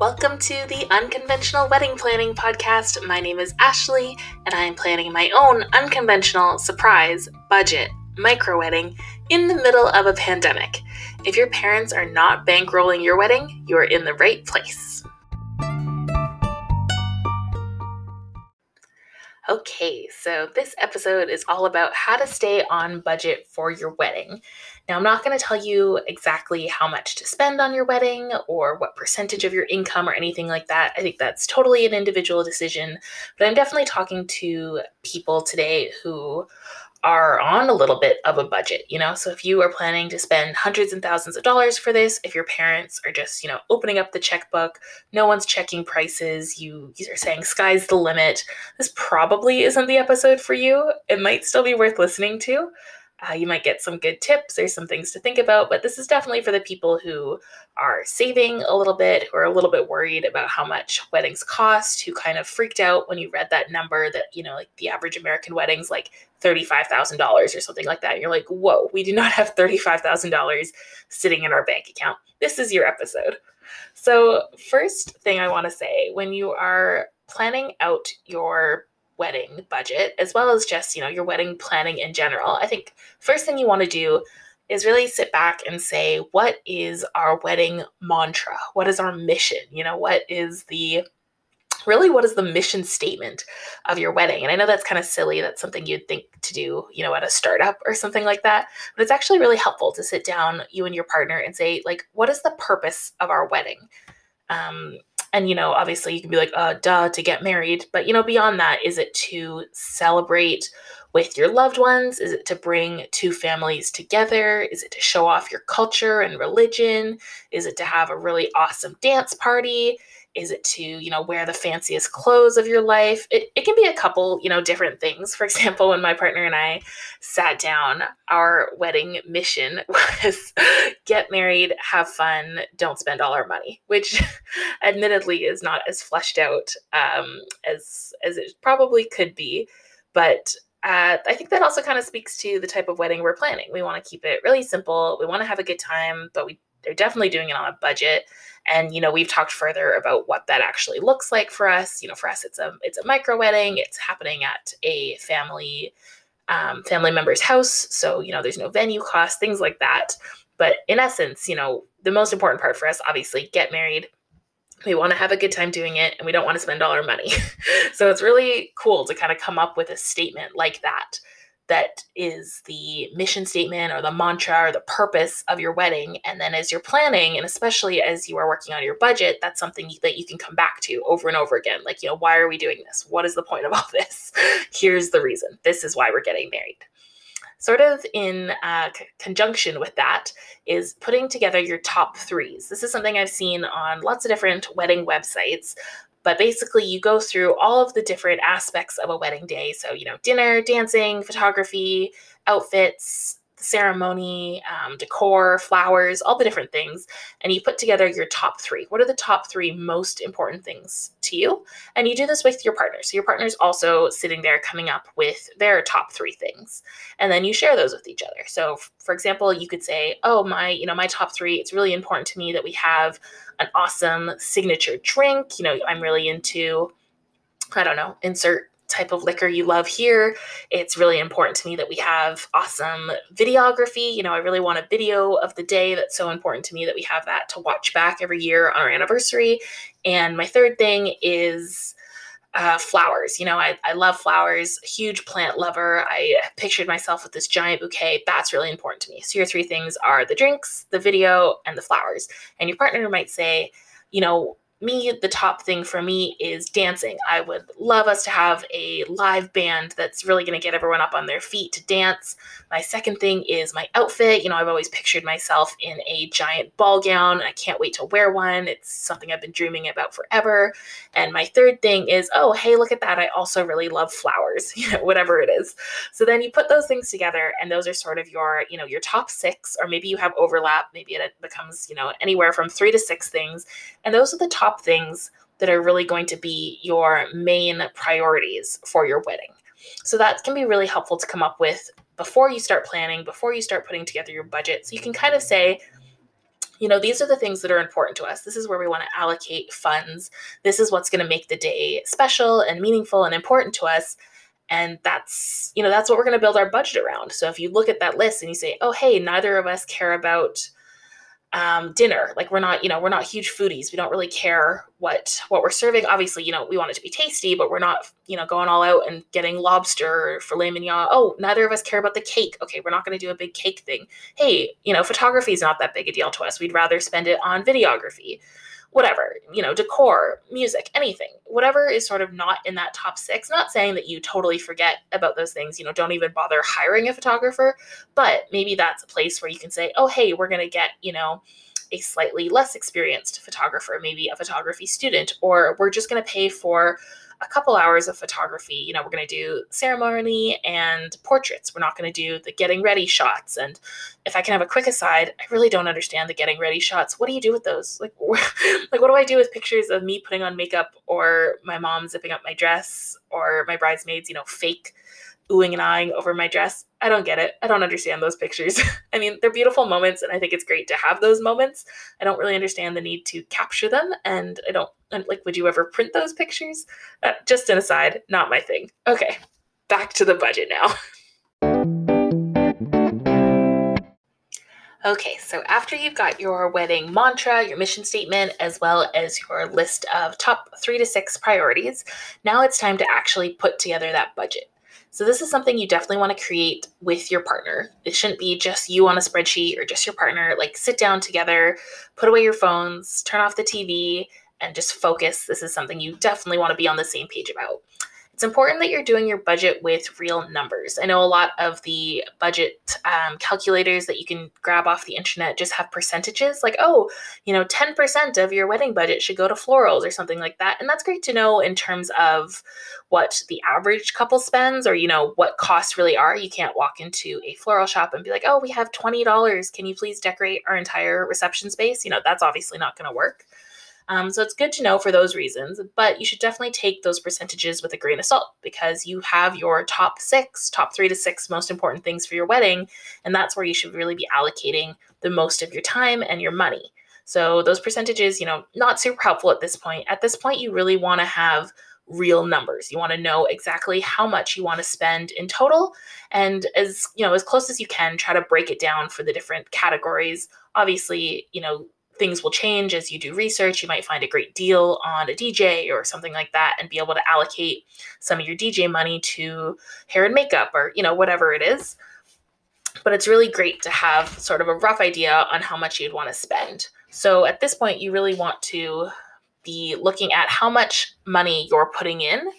Welcome to the Unconventional Wedding Planning Podcast. My name is Ashley, and I am planning my own unconventional surprise budget micro wedding in the middle of a pandemic. If your parents are not bankrolling your wedding, you are in the right place. Okay, so this episode is all about how to stay on budget for your wedding. Now, I'm not going to tell you exactly how much to spend on your wedding or what percentage of your income or anything like that. I think that's totally an individual decision, but I'm definitely talking to people today who are on a little bit of a budget, you know? So if you are planning to spend hundreds and thousands of dollars for this, if your parents are just, you know, opening up the checkbook, no one's checking prices, you, are saying sky's the limit, this probably isn't the episode for you. It might still be worth listening to. Uh, you might get some good tips. or some things to think about, but this is definitely for the people who are saving a little bit, who are a little bit worried about how much weddings cost, who kind of freaked out when you read that number that, you know, like the average American wedding's like $35,000 or something like that. And you're like, whoa, we do not have $35,000 sitting in our bank account. This is your episode. So, first thing I want to say when you are planning out your wedding budget as well as just you know your wedding planning in general i think first thing you want to do is really sit back and say what is our wedding mantra? What is our mission? You know what is the really what is the mission statement of your wedding? And i know that's kind of silly that's something you'd think to do you know at a startup or something like that but it's actually really helpful to sit down you and your partner and say like what is the purpose of our wedding? Um, and you know obviously you can be like uh duh to get married. But you know beyond that is it to celebrate with your loved ones? Is it to bring two families together? Is it to show off your culture and religion? Is it to have a really awesome dance party is it to you know wear the fanciest clothes of your life it, it can be a couple you know different things for example when my partner and i sat down our wedding mission was get married have fun don't spend all our money which admittedly is not as fleshed out um, as as it probably could be but uh, I think that also kind of speaks to the type of wedding we're planning. We want to keep it really simple. We want to have a good time, but we they're definitely doing it on a budget. And you know we've talked further about what that actually looks like for us. You know for us it's a it's a micro wedding. It's happening at a family um, family member's house. So you know there's no venue cost things like that. But in essence you know the most important part for us obviously get married. We want to have a good time doing it and we don't want to spend all our money. So it's really cool to kind of come up with a statement like that that is the mission statement or the mantra or the purpose of your wedding. And then as you're planning, and especially as you are working on your budget, that's something that you can come back to over and over again. Like, you know, why are we doing this? What is the point of all this? Here's the reason. This is why we're getting married. Sort of in uh, c- conjunction with that is putting together your top threes. This is something I've seen on lots of different wedding websites, But basically, you go through all of the different aspects of a wedding day. So, you know, dinner, dancing, photography, outfits, ceremony, um, decor, flowers, all the different things, and you put together your top three. What are the top three most important things to you? And you do this with your partner. So your partner's also sitting there coming up with their top three things, and then you share those with each other. So, for example, you could say, "Oh, my, you know, my top three. It's really important to me that we have an awesome signature drink. You know, I'm really into." I don't know, insert type of liquor you love here. It's really important to me that we have awesome videography. You know, I really want a video of the day. That's so important to me that we have that to watch back every year on our anniversary. And my third thing is uh, flowers. You know, I, I love flowers, huge plant lover. I pictured myself with this giant bouquet. That's really important to me. So, your three things are the drinks, the video, and the flowers. And your partner might say, you know, me, the top thing for me is dancing. I would love us to have a live band that's really going to get everyone up on their feet to dance. My second thing is my outfit. You know, I've always pictured myself in a giant ball gown. I can't wait to wear one. It's something I've been dreaming about forever. And my third thing is, oh, hey, look at that. I also really love flowers, you know, whatever it is. So then you put those things together, and those are sort of your, you know, your top six, or maybe you have overlap. Maybe it becomes, you know, anywhere from three to six things. And those are the top top things that are really going to be your main priorities for your wedding. So that can be really helpful to come up with before you start planning, before you start putting together your budget. So you can kind of say, you know, these are the things that are important to us. This is where we want to allocate funds. This is what's going to make the day special and meaningful and important to us. And that's, you know, that's what we're going to build our budget around. So if you look at that list and you say, oh, hey, neither of us care about um, dinner. Like we're not, you know, we're not huge foodies. We don't really care what what we're serving. Obviously, you know, we want it to be tasty, but we're not, you know, going all out and getting lobster or filet mignon. Oh, neither of us care about the cake. Okay, we're not going to do a big cake thing. Hey, you know, photography is not that big a deal to us. We'd rather spend it on videography whatever, you know, decor, music, anything, whatever is sort of not in that top six. Not saying that you totally forget about those things, you know, don't even bother hiring a photographer, but maybe that's a place where you can say, oh, hey, we're going to get, you know, a slightly less experienced photographer, maybe a photography student, or we're just going to pay for a couple hours of photography. You know, we're going to do ceremony and portraits. We're not going to do the getting ready shots. And if I can have a quick aside, I really don't understand the getting ready shots. What do you do with those? Like, like what do I do with pictures of me putting on makeup or my mom zipping up my dress or my bridesmaids, you know, fake oohing and eyeing over my dress. I don't get it. I don't understand those pictures. I mean, they're beautiful moments, and I think it's great to have those moments. I don't really understand the need to capture them, and I don't like. Would you ever print those pictures? Uh, just an aside, not my thing. Okay, back to the budget now. Okay, so after you've got your wedding mantra, your mission statement, as well as your list of top three to six priorities, now it's time to actually put together that budget. So, this is something you definitely want to create with your partner. It shouldn't be just you on a spreadsheet or just your partner. Like, sit down together, put away your phones, turn off the TV, and just focus. This is something you definitely want to be on the same page about it's important that you're doing your budget with real numbers. I know a lot of the budget um, calculators that you can grab off the internet just have percentages, like, oh, you know, 10% of your wedding budget should go to florals or something like that. And that's great to know in terms of what the average couple spends or, you know, what costs really are. You can't walk into a floral shop and be like, oh, we have $20. Can you please decorate our entire reception space? You know, that's obviously not going to work. Um, so it's good to know for those reasons, but you should definitely take those percentages with a grain of salt because you have your top six, top three to six most important things for your wedding, and that's where you should really be allocating the most of your time and your money. So those percentages, you know, not super helpful at this point. At this point, you really want to have real numbers. You want to know exactly how much you want to spend in total and as, you know, as close as you can try to break it down for the different categories. Obviously, you know, things will change as you do research. You might find a great deal on a DJ or something like that and be able to allocate some of your DJ money to hair and makeup or, you know, whatever it is. But it's really great to have sort of a rough idea on how much you'd want to spend. So at this point, you really want to be looking at how much money you're putting in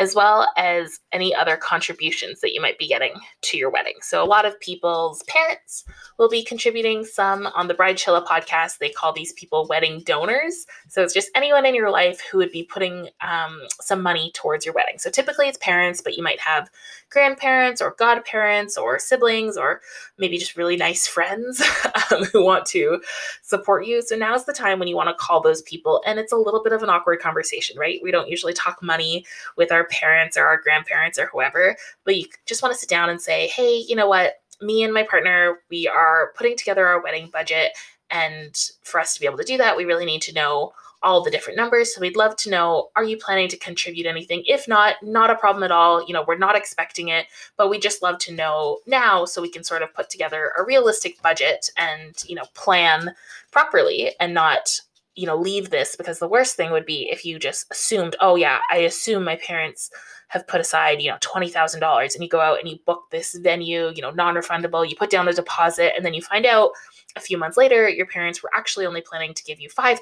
as well as any other contributions that you might be getting to your wedding. So, a lot of people's parents will be contributing some on the Bridechilla podcast. They call these people wedding donors. So, it's just anyone in your life who would be putting um, some money towards your wedding. So, typically it's parents, but you might have grandparents or godparents or siblings or maybe just really nice friends um, who want to support you. So, now's the time when you want to call those people. And it's a little bit of an awkward conversation, right? We don't usually talk money with our parents or our grandparents or whoever, but you just want to sit down and say, hey, you know what? Me and my partner, we are putting together our wedding budget. And for us to be able to do that, we really need to know all the different numbers. So we'd love to know are you planning to contribute anything? If not, not a problem at all. You know, we're not expecting it, but we just love to know now so we can sort of put together a realistic budget and, you know, plan properly and not you know leave this because the worst thing would be if you just assumed oh yeah i assume my parents have put aside you know $20000 and you go out and you book this venue you know non-refundable you put down a deposit and then you find out a few months later your parents were actually only planning to give you $5000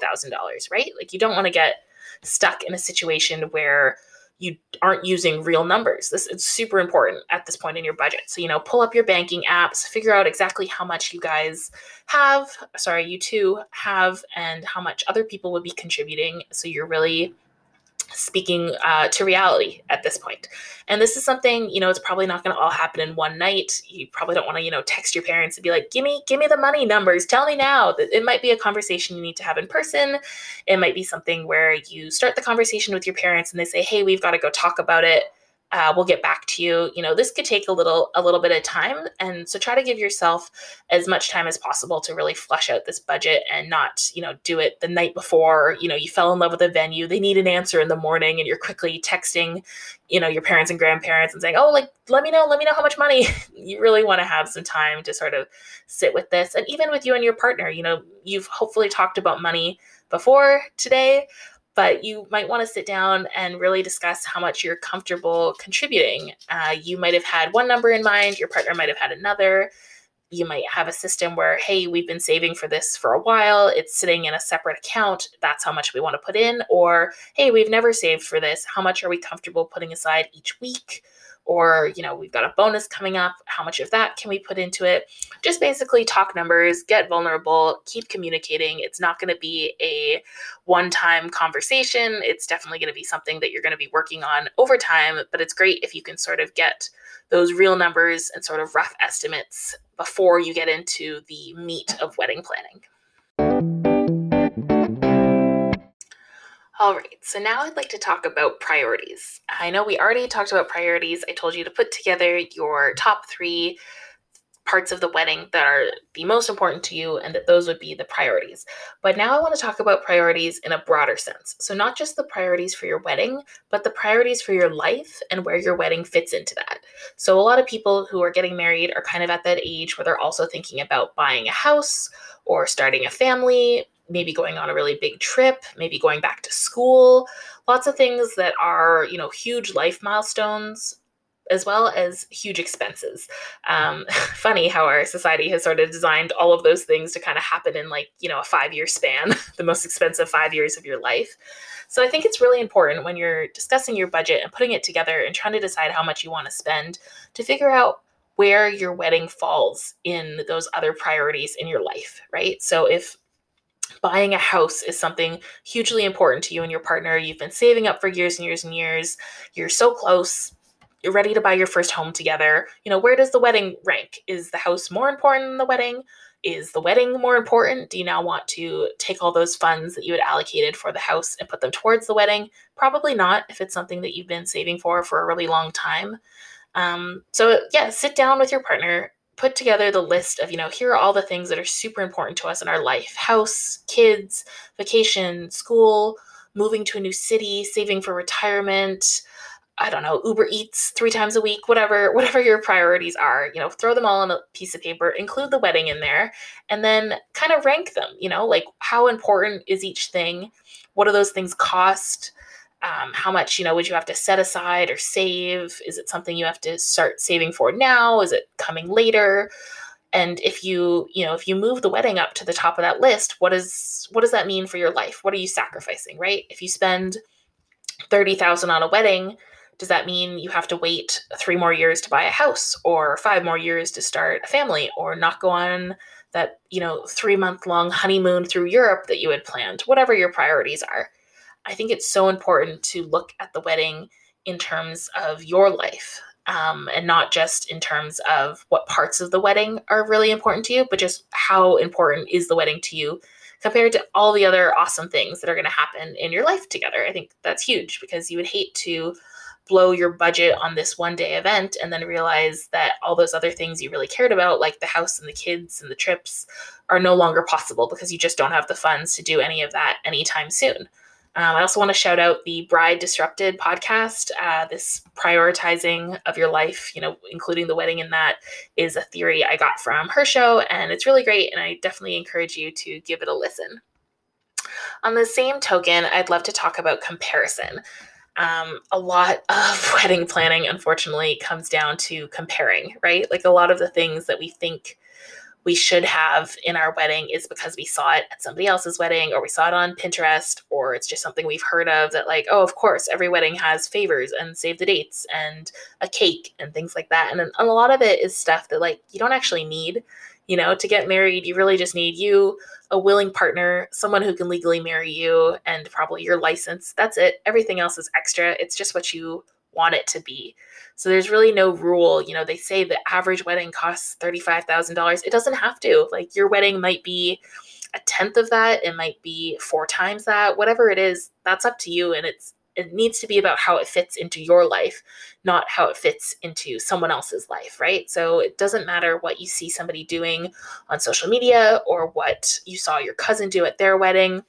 right like you don't want to get stuck in a situation where you aren't using real numbers. This is super important at this point in your budget. So, you know, pull up your banking apps, figure out exactly how much you guys have, sorry, you two have, and how much other people would be contributing. So you're really speaking uh, to reality at this point. And this is something, you know, it's probably not going to all happen in one night. You probably don't want to, you know, text your parents and be like, "Give me, give me the money numbers. Tell me now." It might be a conversation you need to have in person. It might be something where you start the conversation with your parents and they say, "Hey, we've got to go talk about it." Uh, we'll get back to you. You know this could take a little a little bit of time. And so try to give yourself as much time as possible to really flesh out this budget and not you know do it the night before. You know you fell in love with a venue they need an answer in the morning and you're quickly texting you know your parents and grandparents and saying oh like let me know let me know how much money. You really want to have some time to sort of sit with this. And even with you and your partner you know you've hopefully talked about money before today but you might want to sit down and really discuss how much you're comfortable contributing. Uh, you might have had one number in mind, your partner might have had another. You might have a system where, hey, we've been saving for this for a while. It's sitting in a separate account. That's how much we want to put in. Or, hey, we've never saved for this. How much are we comfortable putting aside each week? Or you know we've got a bonus coming up how much of that can we put into it? Just basically talk numbers get vulnerable keep communicating. It's not going to be a one time conversation. It's definitely going to be something that you're going to be working on over time but it's great if you can sort of get those real numbers and sort of rough estimates before you get into the meat of wedding planning All right, so now I'd like to talk about priorities. I know we already talked about priorities. I told you to put together your top three parts of the wedding that are the most important to you and that those would be the priorities. But now I want to talk about priorities in a broader sense. So, not just the priorities for your wedding, but the priorities for your life and where your wedding fits into that. So, a lot of people who are getting married are kind of at that age where they're also thinking about buying a house or starting a family, maybe going on a really big trip, maybe going back to school, lots of things that are, you know, huge life milestones as well as huge expenses. Um, funny how our society has sort of designed all of those things to kind of happen in like, you know, a five year span, the most expensive five years of your life. So I think it's really important when you're discussing your budget and putting it together and trying to decide how much you want to spend to figure out where your wedding falls in those other priorities in your life, right? So if buying a house is something hugely important to you and your partner. You've been saving up for years and years and years. You're so close. You're ready to buy your first home together. You know, where does the wedding rank? Is the house more important than the wedding? Is the wedding more important? Do you now want to take all those funds that you had allocated for the house and put them towards the wedding? Probably not if it's something that you've been saving for for a really long time. Um, so, yeah, sit down with your partner, put together the list of, you know, here are all the things that are super important to us in our life house, kids, vacation, school, moving to a new city, saving for retirement. I don't know, Uber Eats three times a week, whatever, whatever your priorities are, you know, throw them all on a piece of paper, include the wedding in there, and then kind of rank them, you know, like how important is each thing? What do those things cost? Um, how much you know would you have to set aside or save? Is it something you have to start saving for now? Is it coming later? And if you you know if you move the wedding up to the top of that list what is what does that mean for your life? What are you sacrificing right? If you spend 30000 on a wedding Does that mean you have to wait three more years to buy a house or five more years to start a family or not go on that, you know, three month long honeymoon through Europe that you had planned? Whatever your priorities are. I think it's so important to look at the wedding in terms of your life um, and not just in terms of what parts of the wedding are really important to you, but just how important is the wedding to you compared to all the other awesome things that are going to happen in your life together. I think that's huge because you would hate to blow your budget on this one day event and then realize that all those other things you really cared about, like the house and the kids and the trips, are no longer possible because you just don't have the funds to do any of that anytime soon. Um, I also want to shout out the Bride Disrupted podcast. Uh, this prioritizing of your life, you know, including the wedding in that, is a theory I got from her show, and it's really great. And I definitely encourage you to give it a listen. On the same token, I'd love to talk about comparison. Um, a lot of wedding planning, unfortunately, comes down to comparing, right? Like a lot of the things that we think we should have in our wedding is because we saw it at somebody else's wedding or we saw it on Pinterest or it's just something we've heard of that like oh of course every wedding has favors and save the dates and a cake and things like that. And, and a lot of it is stuff that like you don't actually need you know to get married. You really just need you a willing partner someone who can legally marry you and probably your license. That's it. Everything else is extra. It's just what you want it to be so there's really no rule. You know, they say the average wedding costs $35,000. It doesn't have to. Like your wedding might be a tenth of that, it might be four times that, whatever it is, that's up to you and it's it needs to be about how it fits into your life, not how it fits into someone else's life, right? So it doesn't matter what you see somebody doing on social media or what you saw your cousin do at their wedding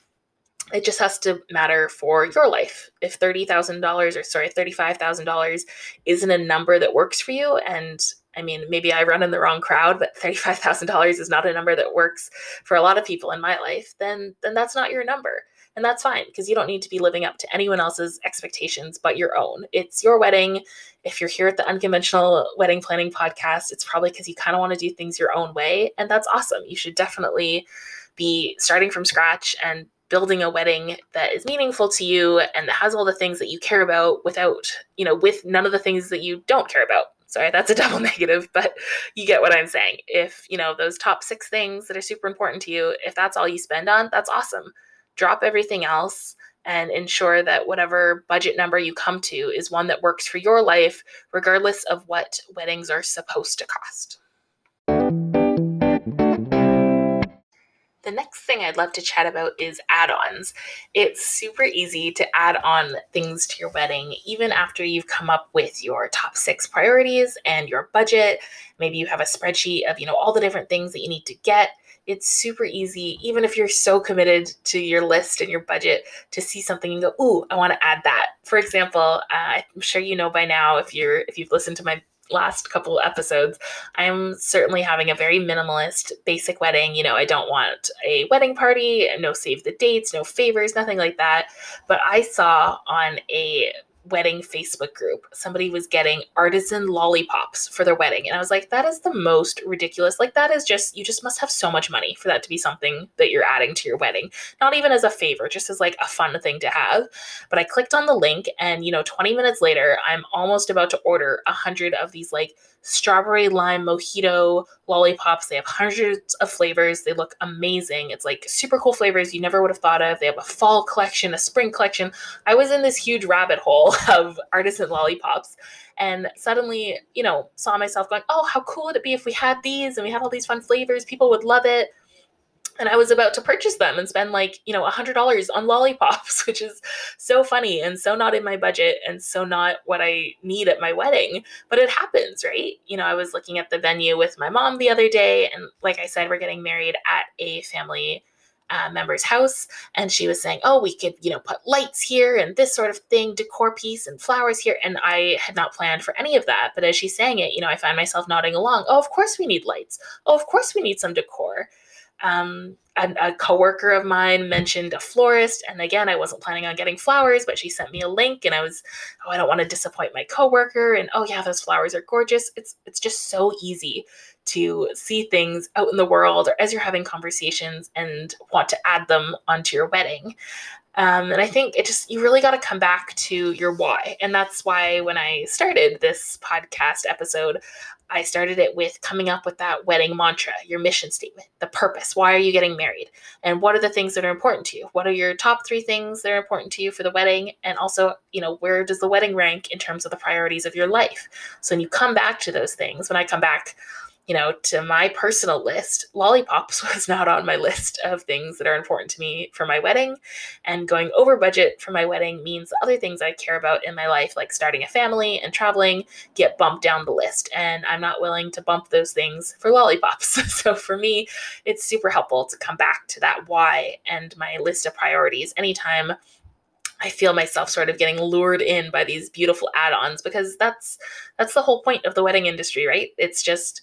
it just has to matter for your life. If $30,000 or sorry, $35,000 isn't a number that works for you and I mean, maybe I run in the wrong crowd, but $35,000 is not a number that works for a lot of people in my life, then then that's not your number. And that's fine because you don't need to be living up to anyone else's expectations but your own. It's your wedding. If you're here at the Unconventional Wedding Planning Podcast, it's probably because you kind of want to do things your own way. And that's awesome. You should definitely be starting from scratch and building a wedding that is meaningful to you and that has all the things that you care about without, you know, with none of the things that you don't care about. Sorry, that's a double negative, but you get what I'm saying. If, you know, those top six things that are super important to you, if that's all you spend on, that's awesome. Drop everything else and ensure that whatever budget number you come to is one that works for your life, regardless of what weddings are supposed to cost. The next thing I'd love to chat about is add ons. It's super easy to add on things to your wedding, even after you've come up with your top six priorities and your budget. Maybe you have a spreadsheet of, you know, all the different things that you need to get. It's super easy, even if you're so committed to your list and your budget, to see something and go, "Ooh, I want to add that." For example, uh, I'm sure you know by now if you're if you've listened to my last couple episodes, I'm certainly having a very minimalist, basic wedding. You know, I don't want a wedding party, no save the dates, no favors, nothing like that. But I saw on a wedding Facebook group, somebody was getting artisan lollipops for their wedding. And I was like, that is the most ridiculous. Like, that is just, you just must have so much money for that to be something that you're adding to your wedding. Not even as a favor, just as like a fun thing to have. But I clicked on the link, and, you know, 20 minutes later, I'm almost about to order a hundred of these like strawberry lime mojito lollipops. They have hundreds of flavors. They look amazing. It's like super cool flavors you never would have thought of. They have a fall collection, a spring collection. I was in this huge rabbit hole of artisan lollipops and suddenly, you know, saw myself going, "Oh, how cool would it be if we had these and we had all these fun flavors? People would love it." And I was about to purchase them and spend like, you know, a hundred dollars on lollipops, which is so funny and so not in my budget and so not what I need at my wedding. But it happens, right? You know, I was looking at the venue with my mom the other day, and like I said, we're getting married at a family uh, member's house, and she was saying, "Oh, we could, you know, put lights here and this sort of thing, decor piece and flowers here." And I had not planned for any of that, but as she's saying it, you know, I find myself nodding along. Oh, of course we need lights. Oh, of course we need some decor um, a, a coworker of mine mentioned a florist, and again, I wasn't planning on getting flowers, but she sent me a link, and I was, oh, I don't want to disappoint my coworker, and oh yeah, those flowers are gorgeous. It's it's just so easy to see things out in the world or as you're having conversations and want to add them onto your wedding. Um, and I think it just, you really got to come back to your why. And that's why when I started this podcast episode, I started it with coming up with that wedding mantra, your mission statement, the purpose. Why are you getting married? And what are the things that are important to you? What are your top three things that are important to you for the wedding? And also, you know, where does the wedding rank in terms of the priorities of your life? So when you come back to those things, when I come back you know, to my personal list, lollipops was not on my list of things that are important to me for my wedding. And going over budget for my wedding means other things I care about in my life, like starting a family and traveling, get bumped down the list. And I'm not willing to bump those things for lollipops. so for me, it's super helpful to come back to that why and my list of priorities anytime. I feel myself sort of getting lured in by these beautiful add-ons because that's that's the whole point of the wedding industry, right? It's just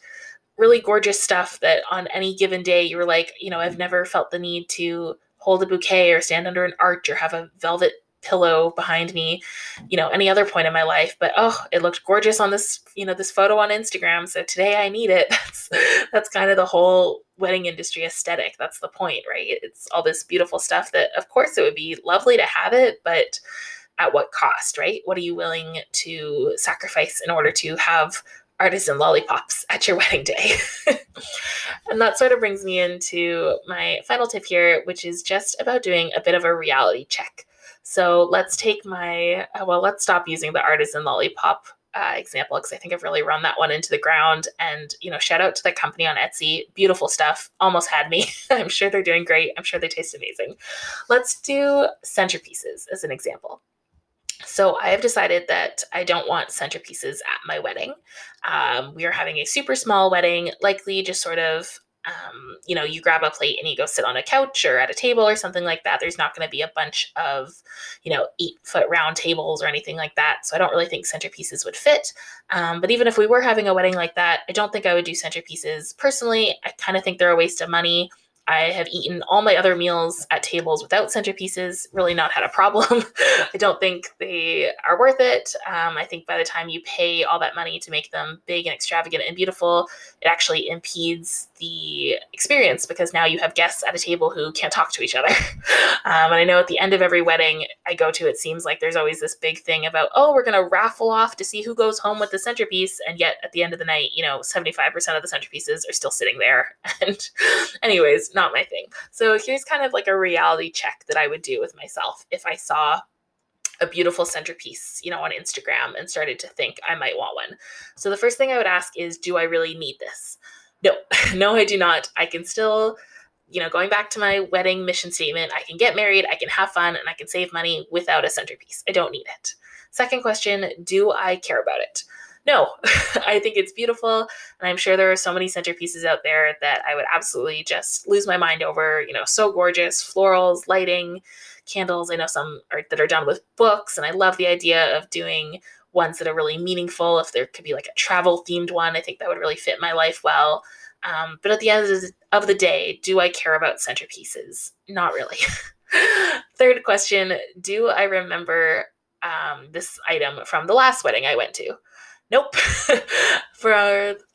really gorgeous stuff that on any given day you're like, you know, I've never felt the need to hold a bouquet or stand under an arch or have a velvet pillow behind me, you know, any other point in my life. But oh, it looked gorgeous on this, you know, this photo on Instagram. So today I need it. That's that's kind of the whole wedding industry aesthetic. That's the point, right? It's all this beautiful stuff that of course it would be lovely to have it, but at what cost, right? What are you willing to sacrifice in order to have artisan lollipops at your wedding day. and that sort of brings me into my final tip here, which is just about doing a bit of a reality check. So let's take my, uh, well, let's stop using the artisan lollipop uh, example because I think I've really run that one into the ground. And, you know, shout out to the company on Etsy. Beautiful stuff. Almost had me. I'm sure they're doing great. I'm sure they taste amazing. Let's do centerpieces as an example. So I have decided that I don't want centerpieces at my wedding. Um, we are having a super small wedding, likely just sort of, um, you know, you grab a plate and you go sit on a couch or at a table or something like that. There's not going to be a bunch of, you know, eight foot round tables or anything like that. So I don't really think centerpieces would fit. Um, but even if we were having a wedding like that, I don't think I would do centerpieces. Personally, I kind of think they're a waste of money. I have eaten all my other meals at tables without centerpieces, really not had a problem. I don't think they are worth it. Um, I think by the time you pay all that money to make them big and extravagant and beautiful, it actually impedes the experience because now you have guests at a table who can't talk to each other. Um, and I know at the end of every wedding I go to, it seems like there's always this big thing about, oh, we're going to raffle off to see who goes home with the centerpiece. And yet at the end of the night, you know, 75% of the centerpieces are still sitting there. And, anyways, not my thing. So here's kind of like a reality check that I would do with myself if I saw a beautiful centerpiece, you know, on Instagram and started to think I might want one. So the first thing I would ask is, do I really need this? No, no, I do not. I can still, you know, going back to my wedding mission statement, I can get married, I can have fun, and I can save money without a centerpiece. I don't need it. Second question, do I care about it? No, I think it's beautiful. And I'm sure there are so many centerpieces out there that I would absolutely just lose my mind over. You know, so gorgeous florals, lighting, candles. I know some are, that are done with books. And I love the idea of doing ones that are really meaningful. If there could be like a travel themed one, I think that would really fit my life well. Um, but at the end of the day, do I care about centerpieces? Not really. Third question Do I remember um, this item from the last wedding I went to? Nope. For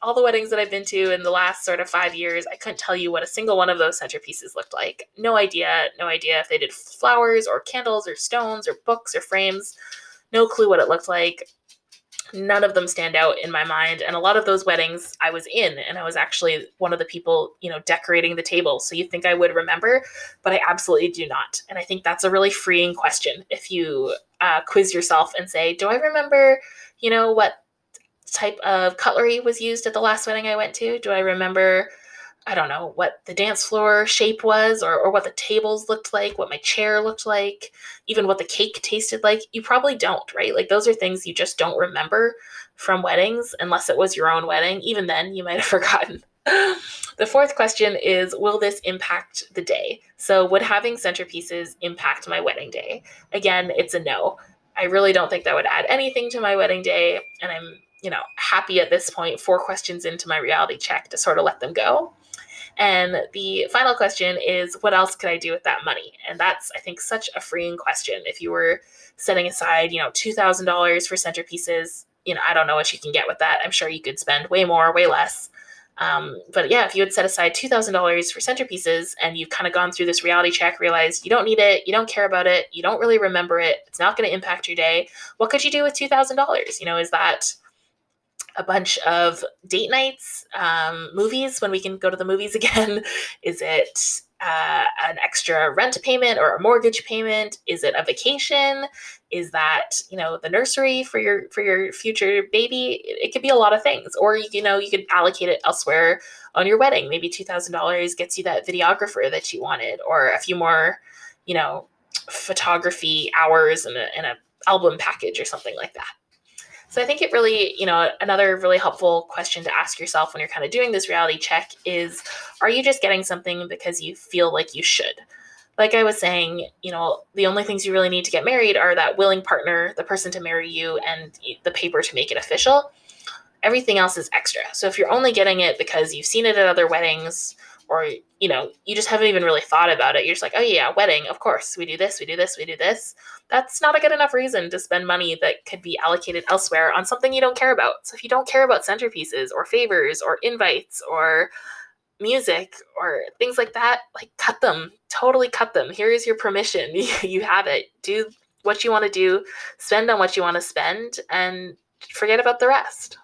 all the weddings that I've been to in the last sort of five years, I couldn't tell you what a single one of those centerpieces looked like. No idea. No idea if they did flowers or candles or stones or books or frames. No clue what it looked like. None of them stand out in my mind. And a lot of those weddings I was in, and I was actually one of the people, you know, decorating the table. So you think I would remember, but I absolutely do not. And I think that's a really freeing question if you uh, quiz yourself and say, Do I remember, you know, what type of cutlery was used at the last wedding I went to? Do I remember I don't know what the dance floor shape was or, or what the tables looked like, what my chair looked like, even what the cake tasted like. You probably don't, right? Like those are things you just don't remember from weddings unless it was your own wedding. Even then, you might have forgotten. the fourth question is Will this impact the day? So, would having centerpieces impact my wedding day? Again, it's a no. I really don't think that would add anything to my wedding day. And I'm, you know, happy at this point, four questions into my reality check to sort of let them go. And the final question is what else could I do with that money? And that's, I think, such a freeing question. If you were setting aside, you know, $2,000 for centerpieces, you know, I don't know what you can get with that. I'm sure you could spend way more, way less. Um, but yeah, if you had set aside $2,000 for centerpieces and you've kind of gone through this reality check, realized you don't need it, you don't care about it, you don't really remember it, it's not going to impact your day, what could you do with $2,000? You know, is that a bunch of date nights, um, movies when we can go to the movies again? Is it uh, an extra rent payment or a mortgage payment? Is it a vacation? Is that you know the nursery for your for your future baby? It, it could be a lot of things, or you know you could allocate it elsewhere on your wedding. Maybe two thousand dollars gets you that videographer that you wanted, or a few more, you know, photography hours and a, and a album package or something like that. So I think it really, you know, another really helpful question to ask yourself when you're kind of doing this reality check is are you just getting something because you feel like you should? Like I was saying, you know, the only things you really need to get married are that willing partner, the person to marry you, and the paper to make it official. Everything else is extra. So if you're only getting it because you've seen it at other weddings, or you know you just haven't even really thought about it. You're just like oh yeah wedding of course we do this we do this we do this. That's not a good enough reason to spend money that could be allocated elsewhere on something you don't care about. So if you don't care about centerpieces or favors or invites or music or things like that like cut them. Totally cut them. Here is your permission. You have it. Do what you want to do. Spend on what you want to spend and forget about the rest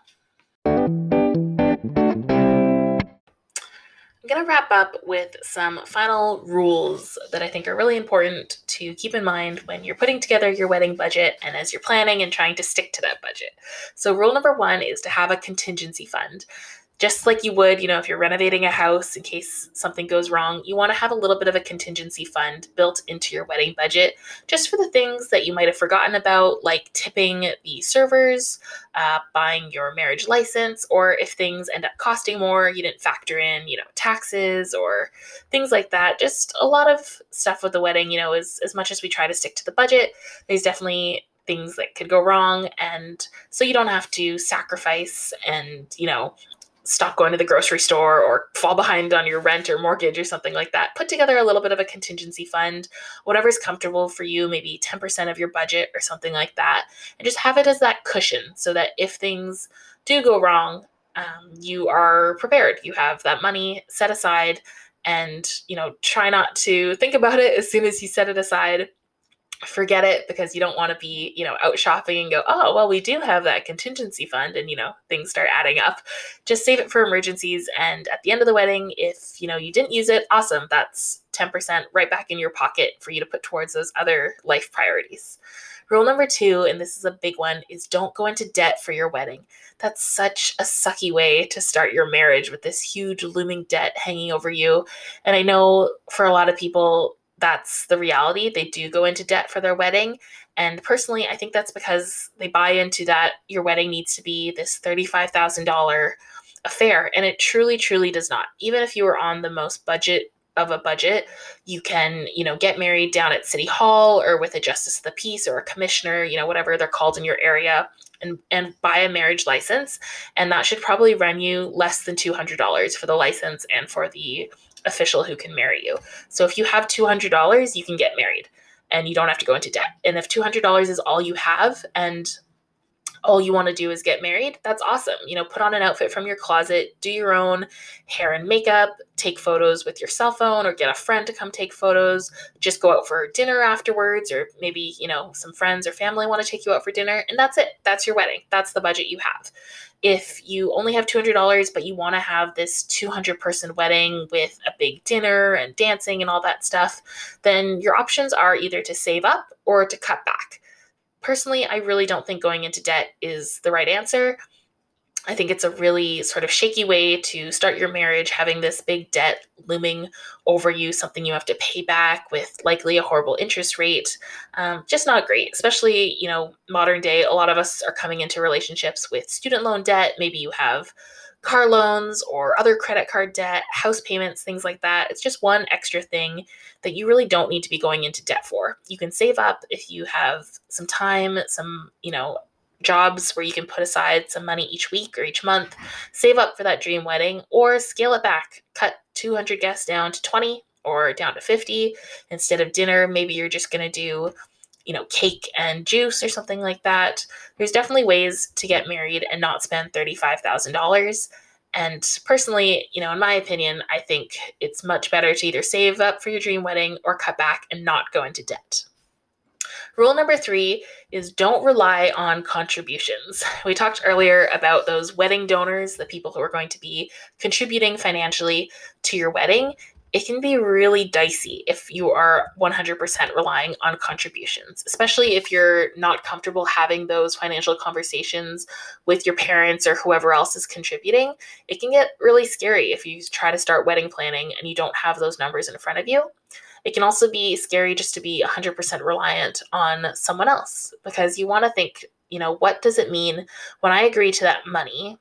I'm going to wrap up with some final rules that I think are really important to keep in mind when you're putting together your wedding budget and as you're planning and trying to stick to that budget. So, rule number one is to have a contingency fund just like you would, you know, if you're renovating a house in case something goes wrong, you want to have a little bit of a contingency fund built into your wedding budget just for the things that you might have forgotten about, like tipping the servers, uh, buying your marriage license, or if things end up costing more, you didn't factor in, you know, taxes or things like that. Just a lot of stuff with the wedding, you know, as, as much as we try to stick to the budget, there's definitely things that could go wrong and so you don't have to sacrifice and you know stop going to the grocery store or fall behind on your rent or mortgage or something like that, put together a little bit of a contingency fund, whatever's comfortable for you, maybe 10% of your budget or something like that, and just have it as that cushion so that if things do go wrong, um, you are prepared. You have that money set aside and you know try not to think about it as soon as you set it aside forget it because you don't want to be, you know, out shopping and go, oh, well, we do have that contingency fund and, you know, things start adding up. Just save it for emergencies. And at the end of the wedding, if, you know, you didn't use it, awesome. That's 10% right back in your pocket for you to put towards those other life priorities. Rule number two, and this is a big one, is don't go into debt for your wedding. That's such a sucky way to start your marriage with this huge looming debt hanging over you. And I know for a lot of people, that's the reality. They do go into debt for their wedding. And personally, I think that's because they buy into that your wedding needs to be this $35,000 affair. And it truly, truly does not. Even if you are on the most budget of a budget, you can, you know, get married down at City Hall or with a justice of the peace or a commissioner, you know, whatever they're called in your area, and and buy a marriage license. And that should probably run you less than $200 for the license and for the official who can marry you. So if you have $200, you can get married and you don't have to go into debt. And if $200 is all you have and all you want to do is get married, that's awesome. You know, put on an outfit from your closet, do your own hair and makeup, take photos with your cell phone or get a friend to come take photos, just go out for dinner afterwards or maybe, you know, some friends or family want to take you out for dinner and that's it. That's your wedding. That's the budget you have if you only have $200 but you want to have this 200 person wedding with a big dinner and dancing and all that stuff, then your options are either to save up or to cut back. Personally, I really don't think going into debt is the right answer. I think it's a really sort of shaky way to start your marriage, having this big debt looming over you, something you have to pay back with likely a horrible interest rate. Um, just not great, especially, you know, modern day. A lot of us are coming into relationships with student loan debt. Maybe you have car loans or other credit card debt, house payments, things like that. It's just one extra thing that you really don't need to be going into debt for. You can save up if you have some time, some, you know, jobs where you can put aside some money each week or each month, save up for that dream wedding, or scale it back, cut 200 guests down to 20 or down to 50 instead of dinner. Maybe you're just going to do, you know, cake and juice or something like that. There's definitely ways to get married and not spend $35,000. And personally, you know, in my opinion, I think it's much better to either save up for your dream wedding or cut back and not go into debt. Rule number three is don't rely on contributions. We talked earlier about those wedding donors, the people who are going to be contributing financially to your wedding. It can be really dicey if you are 100% relying on contributions, especially if you're not comfortable having those financial conversations with your parents or whoever else is contributing. It can get really scary if you try to start wedding planning and you don't have those numbers in front of you. It can also be scary just to be 100% reliant on someone else because you want to think, you know, what does it mean when I agree to that money,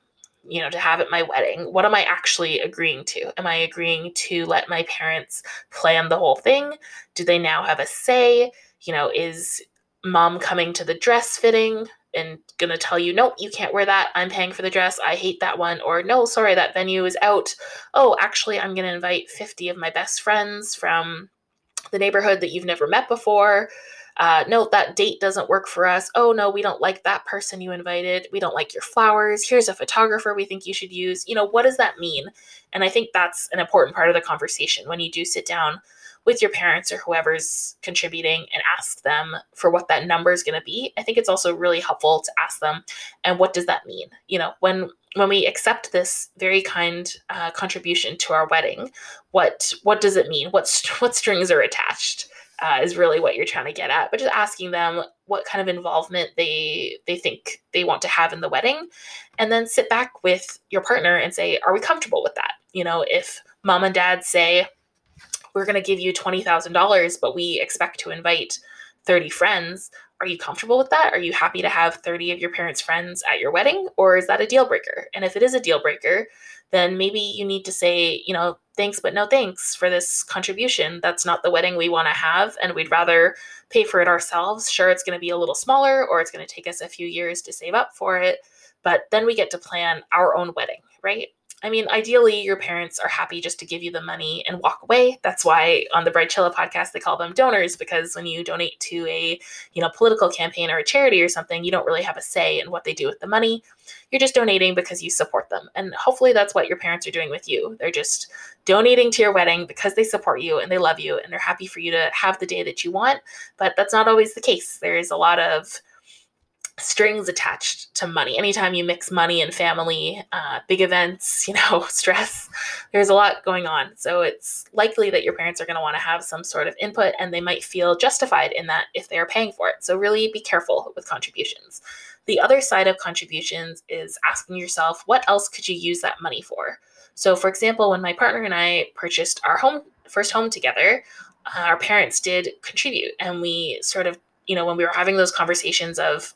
you know, to have at my wedding? What am I actually agreeing to? Am I agreeing to let my parents plan the whole thing? Do they now have a say? You know, is mom coming to the dress fitting? and gonna tell you, nope, you can't wear that. I'm paying for the dress. I hate that one. Or no, sorry, that venue is out. Oh, actually, I'm gonna invite 50 of my best friends from the neighborhood that you've never met before. Uh, no, that date doesn't work for us. Oh, no, we don't like that person you invited. We don't like your flowers. Here's a photographer we think you should use. You know, what does that mean? And I think that's an important part of the conversation when you do sit down with your parents or whoever's contributing and ask them for what that number is going to be. I think it's also really helpful to ask them, and what does that mean? You know, when when we accept this very kind uh, contribution to our wedding, what what does it mean? What what strings are attached? Uh, is really what you're trying to get at. But just asking them what kind of involvement they they think they want to have in the wedding, and then sit back with your partner and say, are we comfortable with that? You know, if mom and dad say we're going to give you twenty thousand dollars, but we expect to invite thirty friends are you comfortable with that? Are you happy to have 30 of your parents' friends at your wedding? Or is that a deal breaker? And if it is a deal breaker, then maybe you need to say, you know, thanks, but no thanks for this contribution. That's not the wedding we want to have. And we'd rather pay for it ourselves. Sure, it's going to be a little smaller or it's going to take us a few years to save up for it. But then we get to plan our own wedding, right? I mean, ideally, your parents are happy just to give you the money and walk away. That's why on the Bridechilla podcast they call them donors because when you donate to a you know political campaign or a charity or something, you don't really have a say in what they do with the money. You're just donating because you support them, and hopefully that's what your parents are doing with you. They're just donating to your wedding because they support you and they love you and they're happy for you to have the day that you want. But that's not always the case. There is a lot of strings attached to money. Anytime you mix money and family, uh, big events, you know, stress, there's a lot going on. So it's likely that your parents are going to want to have some sort of input and they might feel justified in that if they are paying for it. So really be careful with contributions. The other side of contributions is asking yourself, what else could you use that money for? So, for example, when my partner and I purchased our home, first home together, uh, our parents did contribute, and we sort of you know, when we were having those conversations of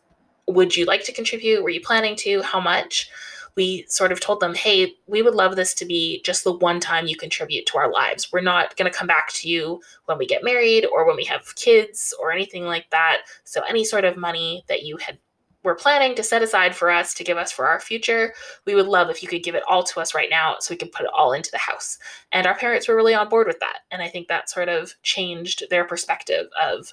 would you like to contribute? Were you planning to? How much? We sort of told them, hey, we would love this to be just the one time you contribute to our lives. We're not going to come back to you when we get married or when we have kids or anything like that. So, any sort of money that you had were planning to set aside for us to give us for our future, we would love if you could give it all to us right now so we could put it all into the house. And our parents were really on board with that. And I think that sort of changed their perspective of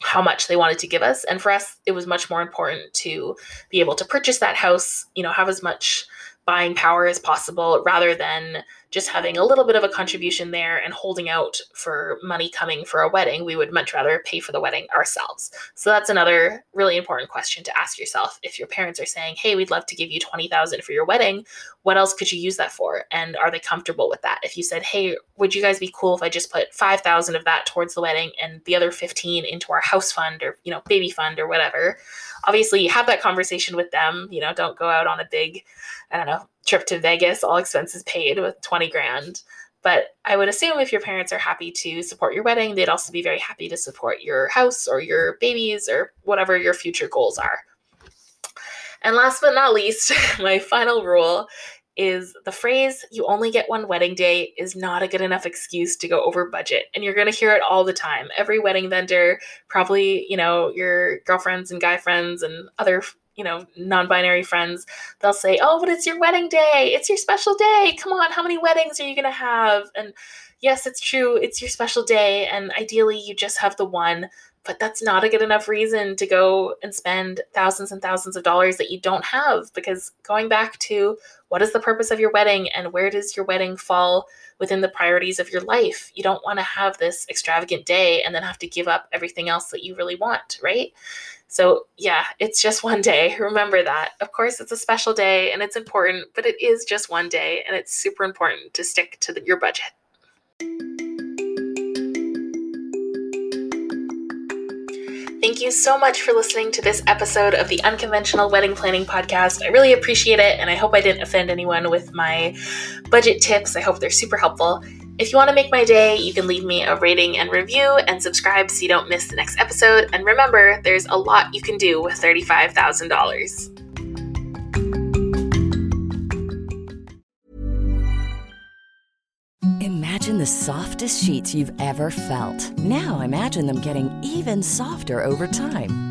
how much they wanted to give us. And for us, it was much more important to be able to purchase that house, you know, have as much buying power as possible rather than just having a little bit of a contribution there and holding out for money coming for a wedding. We would much rather pay for the wedding ourselves. So that's another really important question to ask yourself. If your parents are saying, "Hey, we'd love to give you 20,000 for your wedding, what else could you use that for?" And are they comfortable with that? If you said, "Hey, would you guys be cool if I just put 5,000 of that towards the wedding and the other 15 into our house fund or, you know, baby fund or whatever?" Obviously, have that conversation with them, you know, don't go out on a big I don't know, trip to Vegas, all expenses paid with 20 grand. But I would assume if your parents are happy to support your wedding, they'd also be very happy to support your house or your babies or whatever your future goals are. And last but not least, my final rule is the phrase you only get one wedding day is not a good enough excuse to go over budget. And you're going to hear it all the time. Every wedding vendor, probably, you know, your girlfriends and guy friends and other you know, non binary friends, they'll say, Oh, but it's your wedding day. It's your special day. Come on, how many weddings are you going to have? And yes, it's true. It's your special day. And ideally, you just have the one. but that's not a good enough reason to go and spend thousands and thousands of dollars that you don't have because going back to what is the purpose of your wedding and where does your wedding fall within the priorities of your life? You don't want to have this extravagant day and then have to give up everything else that you really want, right? So, yeah, it's just one day. Remember that. Of course, it's a special day and it's important, but it is just one day and it's super important to stick to the, your budget. Thank you so much for listening to this episode of the Unconventional Wedding Planning Podcast. I really appreciate it, and I hope I didn't offend anyone with my budget tips. I hope they're super helpful. If you want to make my day, you can leave me a rating and review and subscribe so you don't miss the next episode. And remember, there's a lot you can do with $35,000. Imagine the softest sheets you've ever felt. Now imagine them getting even softer over time.